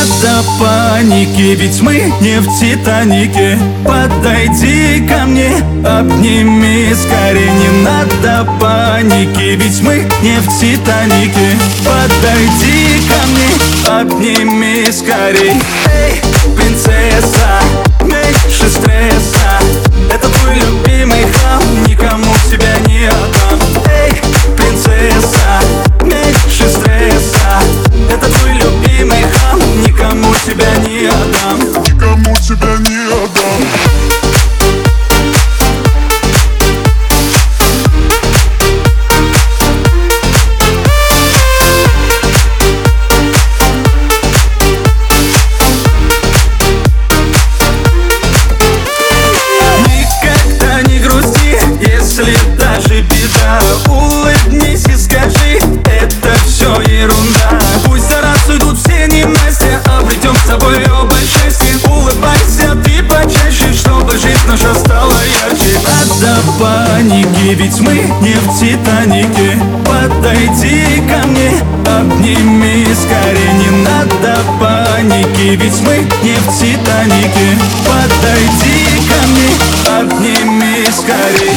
надо паники, ведь мы не в Титанике. Подойди ко мне, обними скорее. Не надо паники, ведь мы не в Титанике. Подойди ко мне, обними скорей Эй, принцесса, наша стала ярче Надо паники, ведь мы не в Титанике. Подойди ко мне, обними скорее. Не надо паники, ведь мы не в Титанике. Подойди ко мне, обними скорей